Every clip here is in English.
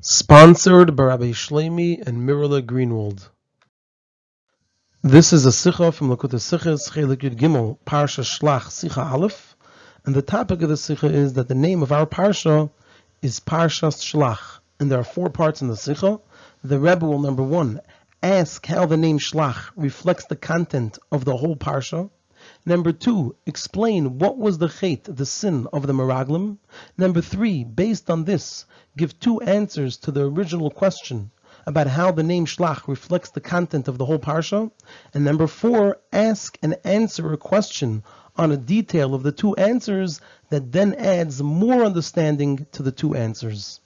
Sponsored by Rabbi Shlomi and Mirala Greenwald. This is a Sikha from Likkutei Sichos, Chelik Yud Gimel, Parsha Shlach, Sikha Aleph. And the topic of the Sikha is that the name of our Parsha is Parshas Shlach. And there are four parts in the Sikha. The Rebbe will, number one, ask how the name Shlach reflects the content of the whole Parsha. Number two, explain what was the chait, the sin of the Meraglim. Number three, based on this, give two answers to the original question about how the name Shlach reflects the content of the whole Parsha. And number four, ask and answer a question on a detail of the two answers that then adds more understanding to the two answers.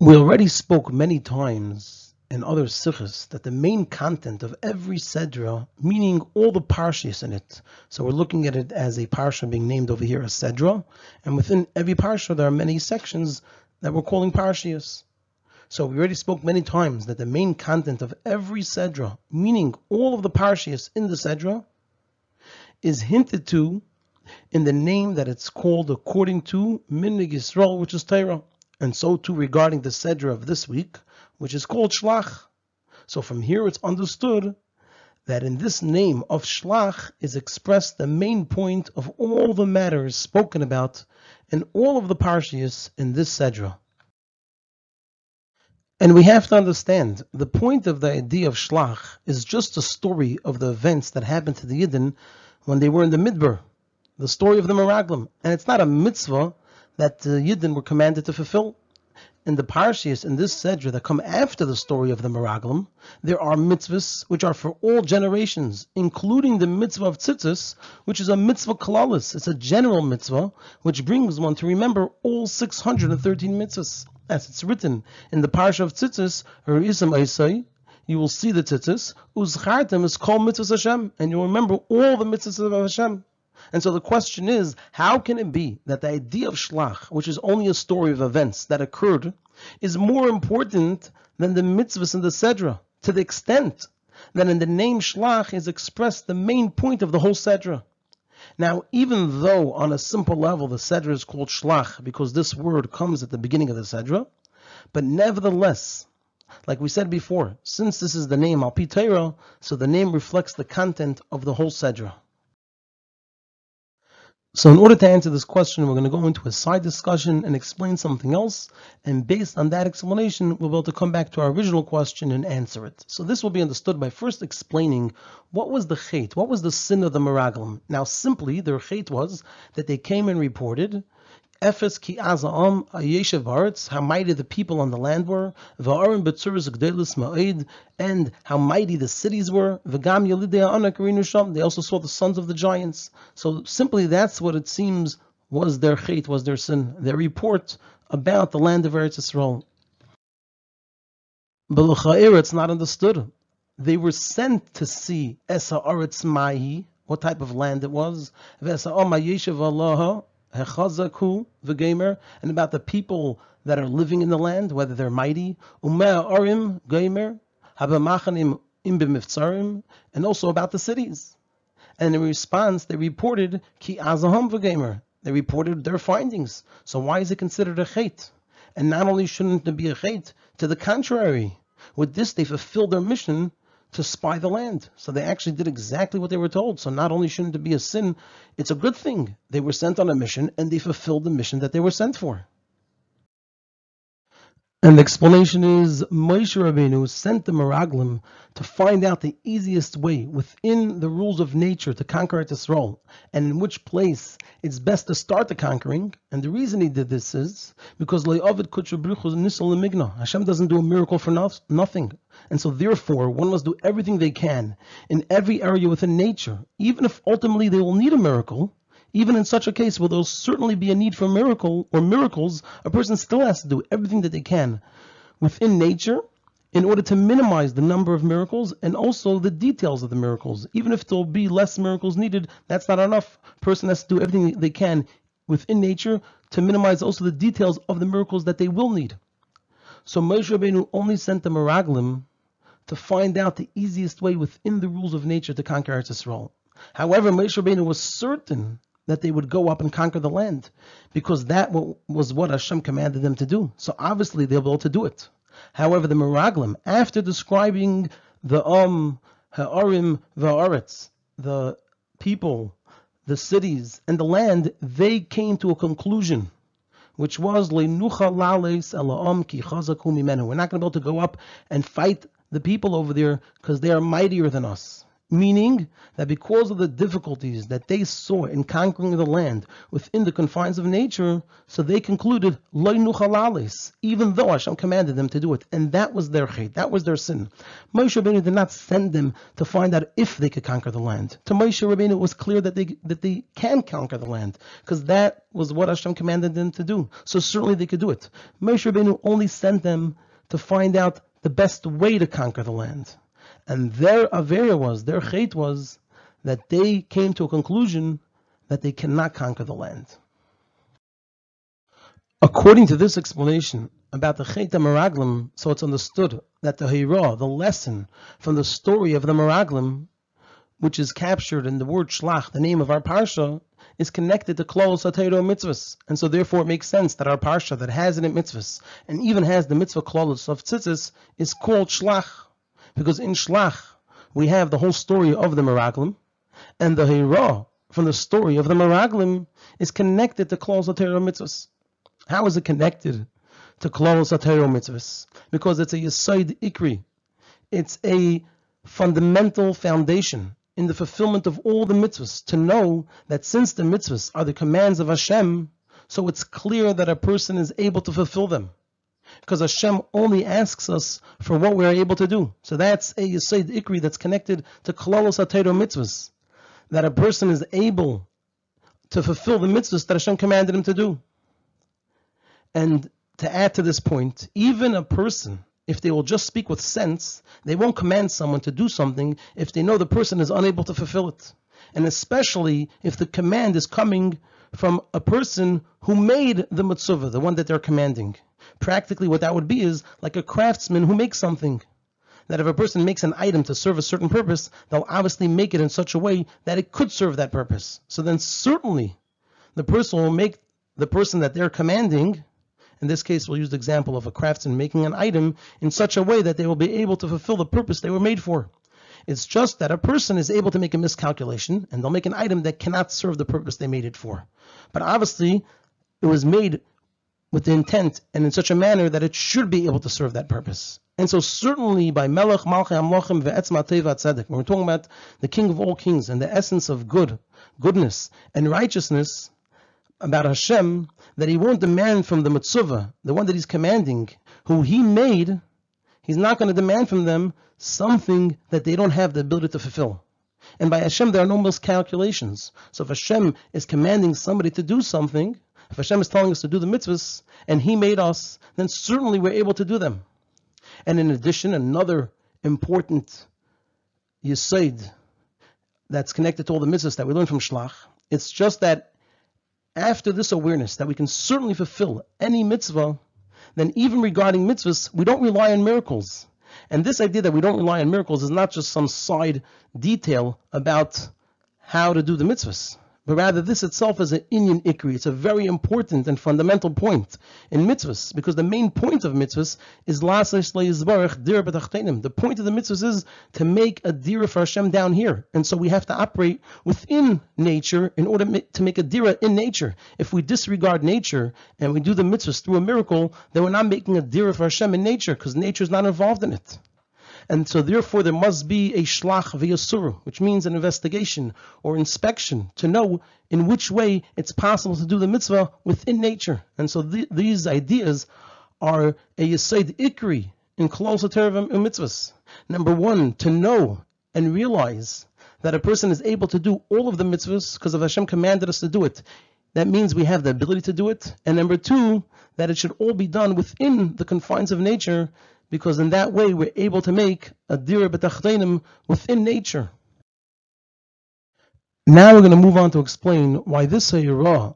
We already spoke many times and other sikhs that the main content of every sedra, meaning all the parshas in it, so we're looking at it as a parsha being named over here as sedra, and within every parsha there are many sections that we're calling parshias. So we already spoke many times that the main content of every sedra, meaning all of the parshias in the sedra, is hinted to in the name that it's called according to Minhag Yisrael, which is Torah. And so too regarding the sedra of this week, which is called Shlach. So from here it's understood that in this name of Shlach is expressed the main point of all the matters spoken about in all of the Parshias in this Sedra. And we have to understand the point of the idea of Shlach is just a story of the events that happened to the Yidden when they were in the Midbar, the story of the Meraglim. And it's not a mitzvah that the Yidden were commanded to fulfill in the parshias in this sedra that come after the story of the Meraglim, there are mitzvahs which are for all generations, including the mitzvah of tzitzis, which is a mitzvah kalalis. It's a general mitzvah which brings one to remember all 613 mitzvahs. As it's written in the parsha of tzitzis, you will see the tzitzis, uzchartem is called mitzvahs Hashem, and you'll remember all the mitzvahs of Hashem. And so the question is, how can it be that the idea of Shlach, which is only a story of events that occurred, is more important than the mitzvahs in the Sedra, to the extent that in the name Shlach is expressed the main point of the whole Sedra? Now, even though on a simple level the Sedra is called Shlach because this word comes at the beginning of the Sedra, but nevertheless, like we said before, since this is the name Alpi so the name reflects the content of the whole Sedra. So in order to answer this question, we're going to go into a side discussion and explain something else. And based on that explanation, we'll be able to come back to our original question and answer it. So this will be understood by first explaining what was the chait, what was the sin of the Meraglim. Now simply, their chait was that they came and reported Ephes ki azam ayeshev aretz, how mighty the people on the land were, va'arim betzuris gdelis ma'id, and how mighty the cities were, v'gam yalidei anak sham, they also saw the sons of the giants. So simply that's what it seems was their chait, was their sin, their report about the land of Eretz Yisrael. But it's not understood. They were sent to see Esa Mahi, what type of land it was, V'esa Allah, Hechazaku v'gemer, and about the people that are living in the land, whether they're mighty, umea arim gemer, habamachanim im and also about the cities. And in response, they reported ki azaham v'gemer. They reported their findings. So why is it considered a chait? And not only shouldn't it be a chait, to the contrary, with this they fulfilled their mission to spy the land. So they actually did exactly what they were told. So not only shouldn't it be a sin, it's a good thing. They were sent on a mission and they fulfilled the mission that they were sent for. And the explanation is Moshe Rabbeinu sent the Meraglim to find out the easiest way within the rules of nature to conquer Israel, and in which place it's best to start the conquering. And the reason he did this is because Hashem doesn't do a miracle for nothing. And so therefore, one must do everything they can in every area within nature, even if ultimately they will need a miracle even in such a case where there'll certainly be a need for a miracle or miracles, a person still has to do everything that they can within nature in order to minimize the number of miracles and also the details of the miracles. Even if there'll be less miracles needed, that's not enough. Person has to do everything they can within nature to minimize also the details of the miracles that they will need. So Moshe Rabbeinu only sent the Meraglim to find out the easiest way within the rules of nature to conquer Eretz Yisrael. However, Moshe Rabbeinu was certain that they would go up and conquer the land, because that was what Hashem commanded them to do. So obviously they'll be able to do it. However, the Meraglim, after describing the Um, Ha'arim, Va'aretz, the people, the cities, and the land, they came to a conclusion which was Leinucha Lales Elaom Ki Chazaku Mimenu. We're not going to be able to go up and fight the people over there because they are mightier than us meaning that because of the difficulties that they saw in conquering the land within the confines of nature, so they concluded even though Hashem commanded them to do it, and that was their chait, that was their sin. Moshe Rabbeinu did not send them to find out if they could conquer the land. To Moshe Rabbeinu, it was clear that they that they can conquer the land because that was what Hashem commanded them to do. So certainly they could do it. Moshe Rabbeinu only sent them to find out the best way to conquer the land. And their avera was, their chait was, that they came to a conclusion that they cannot conquer the land. According to this explanation about the Chet Meraglim, so it's understood that the Hira, the lesson from the story of the Meraglim, which is captured in the word Shlach, the name of our Parsha, is connected to Klal Satero mitzvahs. And so therefore it makes sense that our Parsha that has in it mitzvahs, and even has the mitzvah Klal of Tzitzis, is called Shlach because in Shlach we have the whole story of the Meraglim, and the Hira from the story of the Meraglim is connected to Klal Satero mitzvahs. How is it connected to Klal Satero mitzvahs? Because it's a Yisaid Ikri. It's a fundamental foundation in the fulfillment of all the mitzvahs to know that since the mitzvahs are the commands of Hashem, so it's clear that a person is able to fulfill them because Hashem only asks us for what we're able to do. So that's a Yisaid Ikri that's connected to Kalalos Atayro mitzvahs, that a person is able to fulfill the mitzvahs that Hashem commanded him to do. And to add to this point, even a person, if they will just speak with sense, they won't command someone to do something if they know the person is unable to fulfill it. And especially if the command is coming from a person who made the mitzvah, the one that they're commanding. Practically, what that would be is like a craftsman who makes something. That if a person makes an item to serve a certain purpose, they'll obviously make it in such a way that it could serve that purpose. So then, certainly, the person will make the person that they're commanding. In this case, we'll use the example of a craftsman making an item in such a way that they will be able to fulfill the purpose they were made for. It's just that a person is able to make a miscalculation and they'll make an item that cannot serve the purpose they made it for. But obviously, it was made with the intent and in such a manner that it should be able to serve that purpose. And so certainly by Melech Malchei Amlochim Ve'etzma Teva Tzedek, when we're talking about the King of all kings and the essence of good, goodness and righteousness, about Hashem, that he won't demand from the Mitzvah, the one that he's commanding, who he made, he's not going to demand from them something that they don't have the ability to fulfill. And by Hashem, there are no miscalculations. So if Hashem is commanding somebody to do something, if Hashem is telling us to do the mitzvahs and He made us, then certainly we're able to do them. And in addition, another important yisaid that's connected to all the mitzvahs that we learn from Shlach, it's just that after this awareness that we can certainly fulfill any mitzvah, then even regarding mitzvahs, we don't rely on miracles. And this idea that we don't rely on miracles is not just some side detail about how to do the mitzvahs but rather this itself is an inyan ikri. It's a very important and fundamental point in mitzvahs, because the main point of mitzvahs is The point of the mitzvahs is to make a dira for Hashem down here, and so we have to operate within nature in order to make a dira in nature. If we disregard nature and we do the mitzvahs through a miracle, then we're not making a dira for Hashem in nature, because nature is not involved in it. And so therefore there must be a shlach v'yasuru, which means an investigation or inspection to know in which way it's possible to do the mitzvah within nature. And so th- these ideas are a yisaid ikri in close and mitzvahs. Number one, to know and realize that a person is able to do all of the mitzvahs because of Hashem commanded us to do it. That means we have the ability to do it. And number two, that it should all be done within the confines of nature because in that way we're able to make a dira b'tachtenim within nature. Now we're going to move on to explain why this Sayyirah,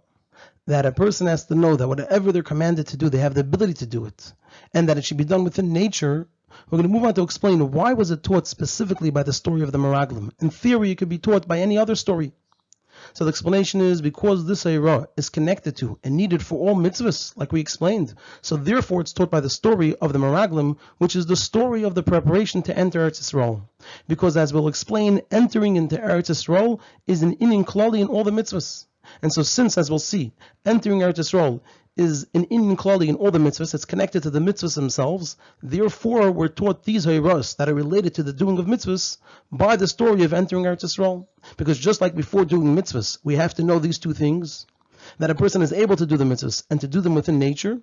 that a person has to know that whatever they're commanded to do, they have the ability to do it, and that it should be done within nature. We're going to move on to explain why was it taught specifically by the story of the Meraglim. In theory, it could be taught by any other story. So the explanation is because this Eira is connected to and needed for all mitzvahs, like we explained. So therefore it's taught by the story of the Meraglim, which is the story of the preparation to enter Eretz Yisrael. Because as we'll explain, entering into Eretz Yisrael is an klali in all the mitzvahs. And so since, as we'll see, entering Eretz Yisrael is an in klali in all the mitzvahs, it's connected to the mitzvahs themselves. Therefore, we're taught these hayras that are related to the doing of mitzvahs by the story of entering Eretz Yisrael. Because just like before doing mitzvahs, we have to know these two things, that a person is able to do the mitzvahs and to do them within nature.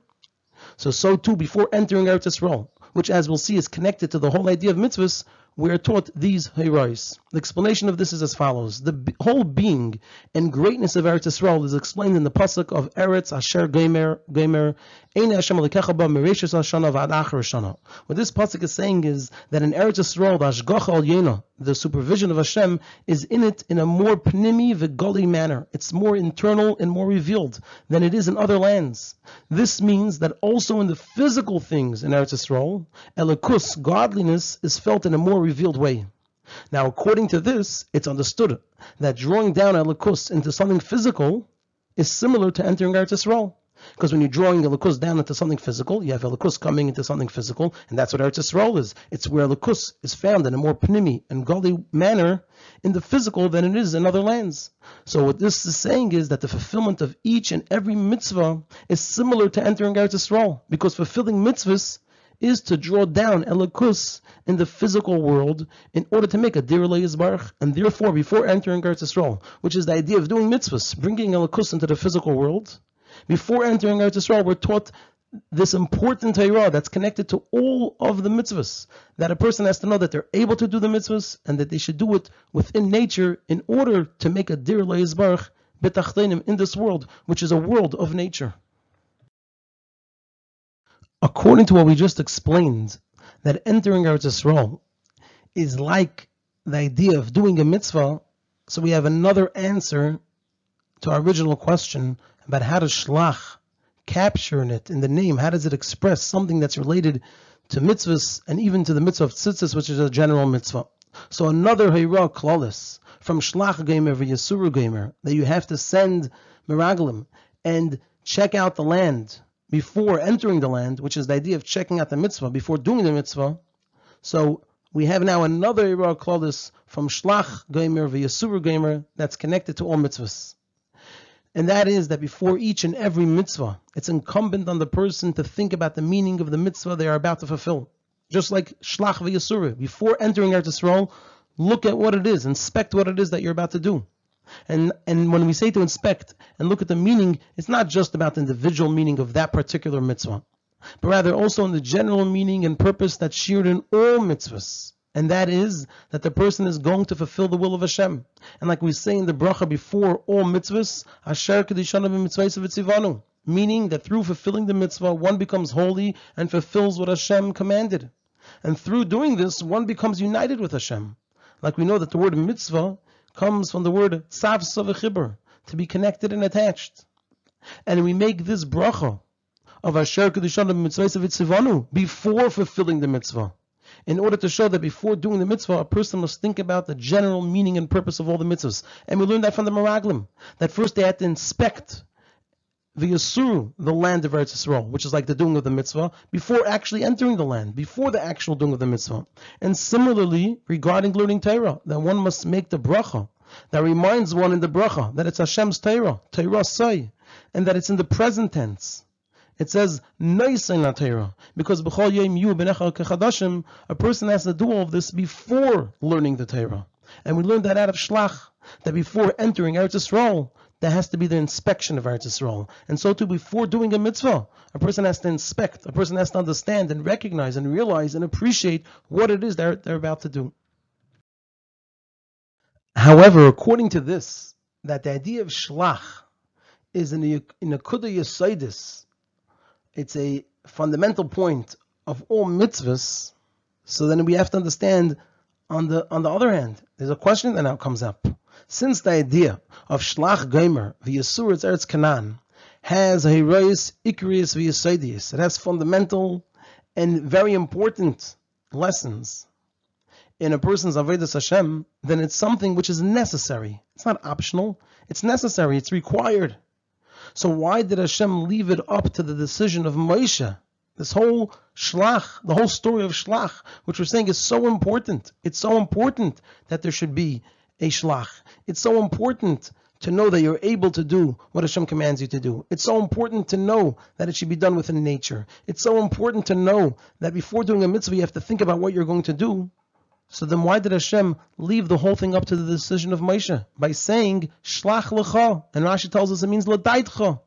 So, so too, before entering Eretz Yisrael, which as we'll see is connected to the whole idea of mitzvahs, we are taught these hayrais. The explanation of this is as follows: the whole being and greatness of Eretz Yisrael is explained in the pasuk of Eretz Asher Gemer Gemer Ein Hashem Alikecha Ba Mereshus Hashana V'Ad Acher Hashana. What this pasuk is saying is that in Eretz Yisrael, the the supervision of Hashem, is in it in a more pnimi v'goli manner. It's more internal and more revealed than it is in other lands. This means that also in the physical things in Eretz Yisrael, Elokus, godliness, is felt in a more revealed way. Now, according to this, it's understood that drawing down Elokus into something physical is similar to entering Eretz Yisrael. Because when you're drawing Elokus down into something physical, you have Elokus coming into something physical, and that's what Eretz Yisrael is. It's where Elokus is found in a more pnimi and gully manner in the physical than it is in other lands. So what this is saying is that the fulfillment of each and every mitzvah is similar to entering Eretz Yisrael, because fulfilling mitzvahs is to draw down Elokus in the physical world in order to make a Dir Yisbarach, and therefore before entering Eretz Yisrael, which is the idea of doing mitzvahs, bringing Elokus into the physical world, before entering Eretz Yisrael, we're taught this important Torah that's connected to all of the mitzvahs. That a person has to know that they're able to do the mitzvahs and that they should do it within nature in order to make a dir betachtenim in this world, which is a world of nature. According to what we just explained, that entering Eretz Yisrael is like the idea of doing a mitzvah. So we have another answer to our original question about how does shlach capture it in the name? How does it express something that's related to mitzvahs and even to the mitzvah of tzitzis, which is a general mitzvah? So another hira klalis from shlach gamer v'yasuru gamer that you have to send miraglim and check out the land before entering the land, which is the idea of checking out the mitzvah before doing the mitzvah. So we have now another hira klalis from shlach gamer v'yasuru gamer that's connected to all mitzvahs and that is that before each and every mitzvah, it's incumbent on the person to think about the meaning of the mitzvah they are about to fulfill. Just like shlach v'yasura, before entering Eretz Yisrael, look at what it is, inspect what it is that you're about to do. And and when we say to inspect and look at the meaning, it's not just about the individual meaning of that particular mitzvah, but rather also in the general meaning and purpose that's shared in all mitzvahs and that is that the person is going to fulfill the will of Hashem. And like we say in the bracha before all mitzvahs, Asher Kedishana meaning that through fulfilling the mitzvah, one becomes holy and fulfills what Hashem commanded. And through doing this, one becomes united with Hashem. Like we know that the word mitzvah comes from the word tzav to be connected and attached. And we make this bracha of Asher Kedishana before fulfilling the mitzvah in order to show that before doing the mitzvah, a person must think about the general meaning and purpose of all the mitzvahs. And we learned that from the Meraglim, that first they had to inspect the Yasuru, the land of Eretz Yisrael, which is like the doing of the mitzvah, before actually entering the land, before the actual doing of the mitzvah. And similarly, regarding learning Torah, that one must make the bracha, that reminds one in the bracha that it's Hashem's Torah, Torah say, and that it's in the present tense. It says Noisin Torah because. A person has to do all of this before learning the Torah, and we learned that out of Shlach that before entering Eretz Yisrael, there has to be the inspection of Eretz Yisrael, and so too before doing a mitzvah, a person has to inspect, a person has to understand and recognize and realize and appreciate what it is they're they're about to do. However, according to this, that the idea of Shlach is in a, in a Kudah Yasaidis, it's a fundamental point of all mitzvahs, so then we have to understand on the on the other hand, there's a question that now comes up. Since the idea of Shlach Gomer, the Yasuritz Eretz Canaan, has a Herois Ikrius V'Yasaidius, it has fundamental and very important lessons. in a person's Avodas Hashem, then it's something which is necessary. It's not optional. It's necessary. It's required. So why did Hashem leave it up to the decision of Moshe? This whole shlach, the whole story of shlach, which we're saying is so important. It's so important that there should be a shlach. It's so important to know that you're able to do what Hashem commands you to do. It's so important to know that it should be done within nature. It's so important to know that before doing a mitzvah, you have to think about what you're going to do. So then why did Hashem leave the whole thing up to the decision of Moshe? By saying, Shlach lecha. And Rashi tells us it means ladaitcha.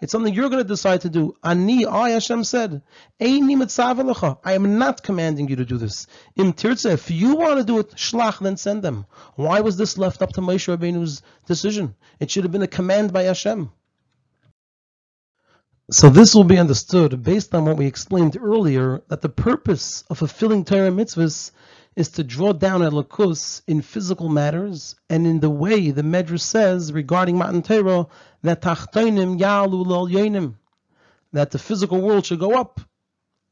It's something you're going to decide to do. Ani, I, Hashem said, I am not commanding you to do this. Im tirtze, if you want to do it, shlach, then send them. Why was this left up to Moshe Rabbeinu's decision? It should have been a command by Hashem. So this will be understood based on what we explained earlier, that the purpose of fulfilling Torah mitzvahs is to draw down Elokus in physical matters and in the way the Medrash says regarding Matan Torah that Tachtoinim Yalu Yonim, that the physical world should go up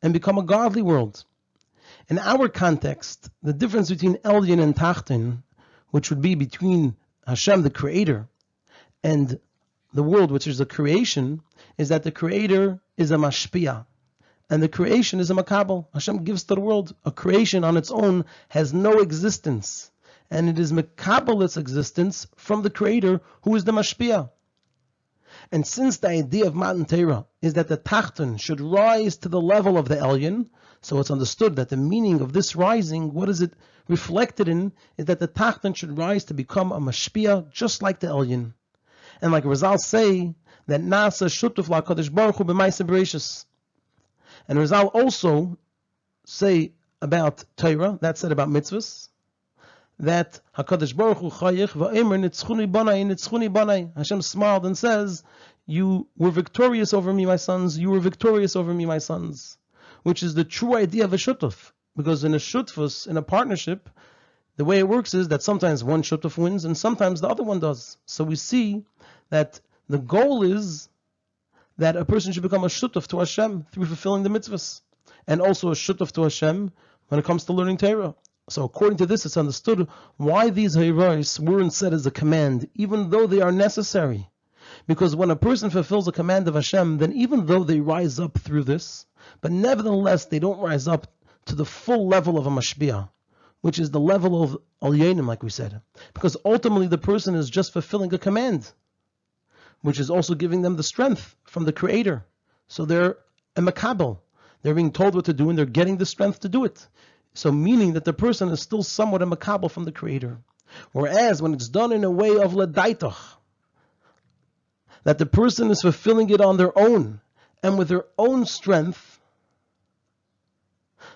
and become a godly world. In our context, the difference between Elyon and Tachtin, which would be between Hashem, the Creator, and the world, which is the creation, is that the Creator is a mashpia, and the creation is a makabel. Hashem gives to the world a creation on its own has no existence, and it is makabel its existence from the Creator, who is the mashpia. And since the idea of Matan Torah is that the Tachton should rise to the level of the Elyon, so it's understood that the meaning of this rising, what is it reflected in, is that the Tachton should rise to become a Mashpia just like the Elyon. And like Rizal say, that Nasa Shutuf La Kodesh Baruch Hu and Rizal also say about Torah, that said about mitzvahs, that Hakadosh Baruch Hu Chayich va'emer nitzchuni banai nitzchuni banai. Hashem smiled and says, "You were victorious over me, my sons. You were victorious over me, my sons," which is the true idea of a shutuf. Because in a shutfus, in a partnership, the way it works is that sometimes one shutuf wins and sometimes the other one does. So we see that the goal is that a person should become a shutuf to Hashem through fulfilling the mitzvahs, and also a shutuf to Hashem when it comes to learning Torah. So according to this, it's understood why these hayrais weren't said as a command, even though they are necessary. Because when a person fulfills a command of Hashem, then even though they rise up through this, but nevertheless they don't rise up to the full level of a mashbiah, which is the level of al like we said. Because ultimately the person is just fulfilling a command which is also giving them the strength from the Creator. So they're a makabel. They're being told what to do and they're getting the strength to do it. So meaning that the person is still somewhat a makabel from the Creator. Whereas when it's done in a way of ladaitach, that the person is fulfilling it on their own and with their own strength,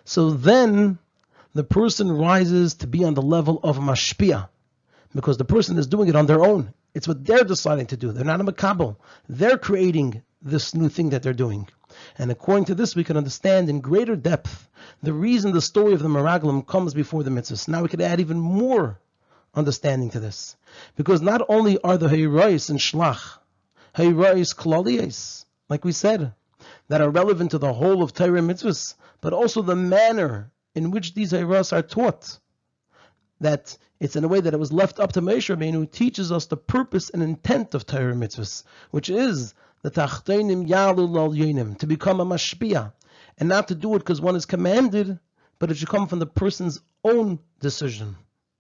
so then the person rises to be on the level of mashpia, because the person is doing it on their own. It's what they're deciding to do. They're not a makabel. They're creating this new thing that they're doing. And according to this, we can understand in greater depth the reason the story of the Meraglim comes before the mitzvahs. Now we could add even more understanding to this. Because not only are the Hayrais and Shlach, Hayrais Klalias, like we said, that are relevant to the whole of Torah mitzvahs, but also the manner in which these Hayrais are taught that it's in a way that it was left up to Moshe Rabbeinu, who teaches us the purpose and intent of Torah mitzvahs, which is the tachtenim yalul al to become a mashpia, and not to do it because one is commanded, but it should come from the person's own decision.